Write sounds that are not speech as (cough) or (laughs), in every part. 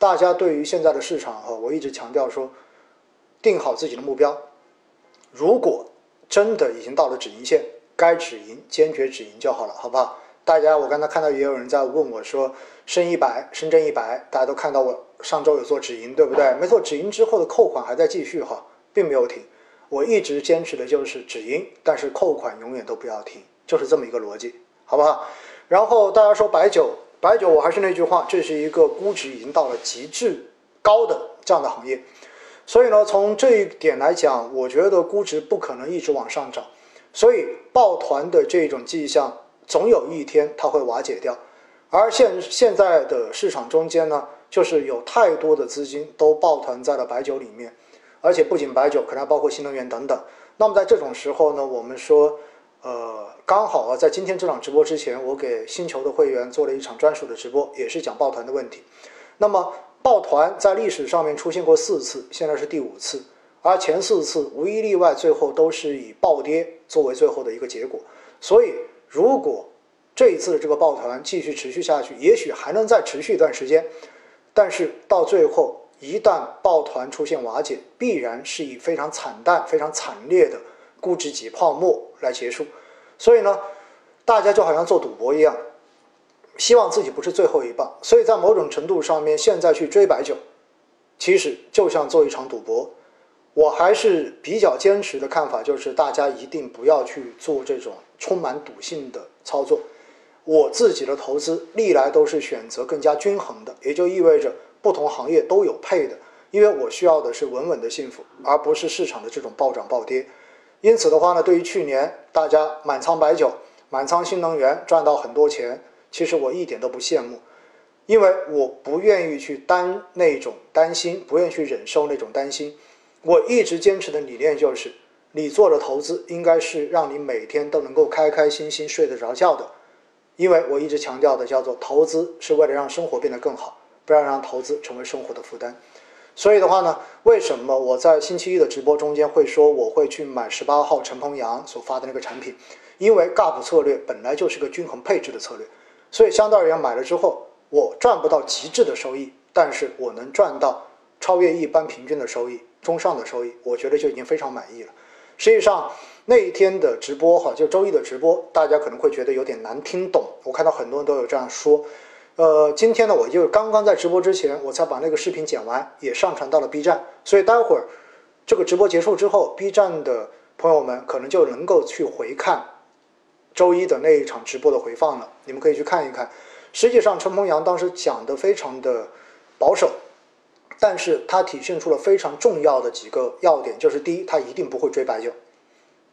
大家对于现在的市场哈，我一直强调说，定好自己的目标。如果真的已经到了止盈线，该止盈坚决止盈就好了，好不好？大家，我刚才看到也有人在问我说，深一百，深圳一百，大家都看到我上周有做止盈，对不对？没错，止盈之后的扣款还在继续哈，并没有停。我一直坚持的就是止盈，但是扣款永远都不要停，就是这么一个逻辑，好不好？然后大家说白酒，白酒，我还是那句话，这是一个估值已经到了极致高的这样的行业，所以呢，从这一点来讲，我觉得估值不可能一直往上涨，所以抱团的这种迹象，总有一天它会瓦解掉。而现现在的市场中间呢，就是有太多的资金都抱团在了白酒里面。而且不仅白酒，可能还包括新能源等等。那么在这种时候呢，我们说，呃，刚好啊，在今天这场直播之前，我给星球的会员做了一场专属的直播，也是讲抱团的问题。那么抱团在历史上面出现过四次，现在是第五次，而前四次无一例外，最后都是以暴跌作为最后的一个结果。所以，如果这一次的这个抱团继续持续下去，也许还能再持续一段时间，但是到最后。一旦抱团出现瓦解，必然是以非常惨淡、非常惨烈的估值挤泡沫来结束。所以呢，大家就好像做赌博一样，希望自己不是最后一棒。所以在某种程度上面，现在去追白酒，其实就像做一场赌博。我还是比较坚持的看法，就是大家一定不要去做这种充满赌性的操作。我自己的投资历来都是选择更加均衡的，也就意味着。不同行业都有配的，因为我需要的是稳稳的幸福，而不是市场的这种暴涨暴跌。因此的话呢，对于去年大家满仓白酒、满仓新能源赚到很多钱，其实我一点都不羡慕，因为我不愿意去担那种担心，不愿意去忍受那种担心。我一直坚持的理念就是，你做的投资应该是让你每天都能够开开心心睡得着觉的，因为我一直强调的叫做投资是为了让生活变得更好。不要让投资成为生活的负担，所以的话呢，为什么我在星期一的直播中间会说我会去买十八号陈鹏阳所发的那个产品？因为 GAP 策略本来就是个均衡配置的策略，所以相对而言买了之后，我赚不到极致的收益，但是我能赚到超越一般平均的收益、中上的收益，我觉得就已经非常满意了。实际上那一天的直播哈，就周一的直播，大家可能会觉得有点难听懂，我看到很多人都有这样说。呃，今天呢，我就刚刚在直播之前，我才把那个视频剪完，也上传到了 B 站。所以待会儿这个直播结束之后，B 站的朋友们可能就能够去回看周一的那一场直播的回放了。你们可以去看一看。实际上，陈鹏阳当时讲的非常的保守，但是他体现出了非常重要的几个要点，就是第一，他一定不会追白酒；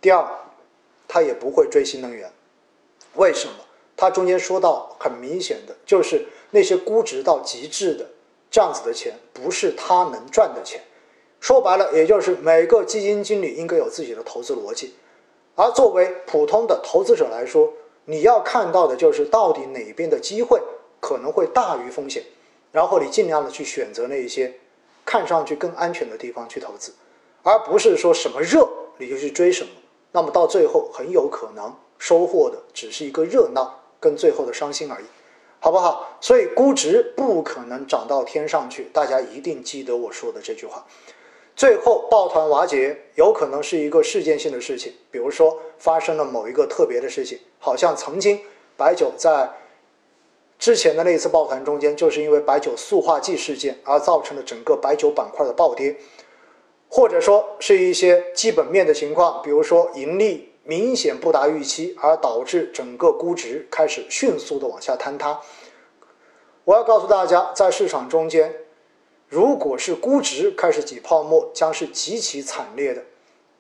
第二，他也不会追新能源。为什么？他中间说到很明显的就是那些估值到极致的这样子的钱，不是他能赚的钱。说白了，也就是每个基金经理应该有自己的投资逻辑。而作为普通的投资者来说，你要看到的就是到底哪边的机会可能会大于风险，然后你尽量的去选择那一些看上去更安全的地方去投资，而不是说什么热你就去追什么。那么到最后很有可能收获的只是一个热闹。跟最后的伤心而已，好不好？所以估值不可能涨到天上去，大家一定记得我说的这句话。最后抱团瓦解，有可能是一个事件性的事情，比如说发生了某一个特别的事情，好像曾经白酒在之前的那一次抱团中间，就是因为白酒塑化剂事件而造成了整个白酒板块的暴跌，或者说是一些基本面的情况，比如说盈利。明显不达预期，而导致整个估值开始迅速的往下坍塌。我要告诉大家，在市场中间，如果是估值开始挤泡沫，将是极其惨烈的。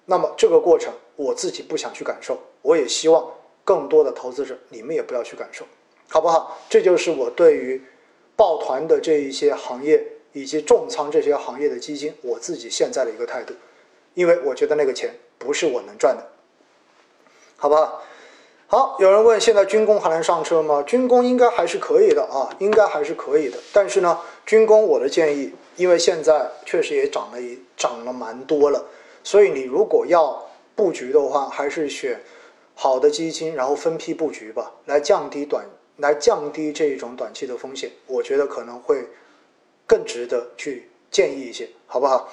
那么这个过程，我自己不想去感受，我也希望更多的投资者你们也不要去感受，好不好？这就是我对于抱团的这一些行业以及重仓这些行业的基金，我自己现在的一个态度，因为我觉得那个钱不是我能赚的。好吧？好有人问现在军工还能上车吗？军工应该还是可以的啊应该还是可以的。但是呢军工我的建议因为现在确实也涨了一涨了蛮多了。所以你如果要布局的话还是选好的基金然后分批布局吧来降低短来降低这一种短期的风险我觉得可能会更值得去建议一些好不好？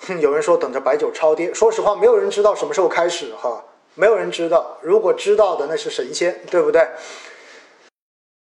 哼 (laughs) 有人说等着白酒超跌说实话没有人知道什么时候开始哈。没有人知道如果知道的那是神仙对不对？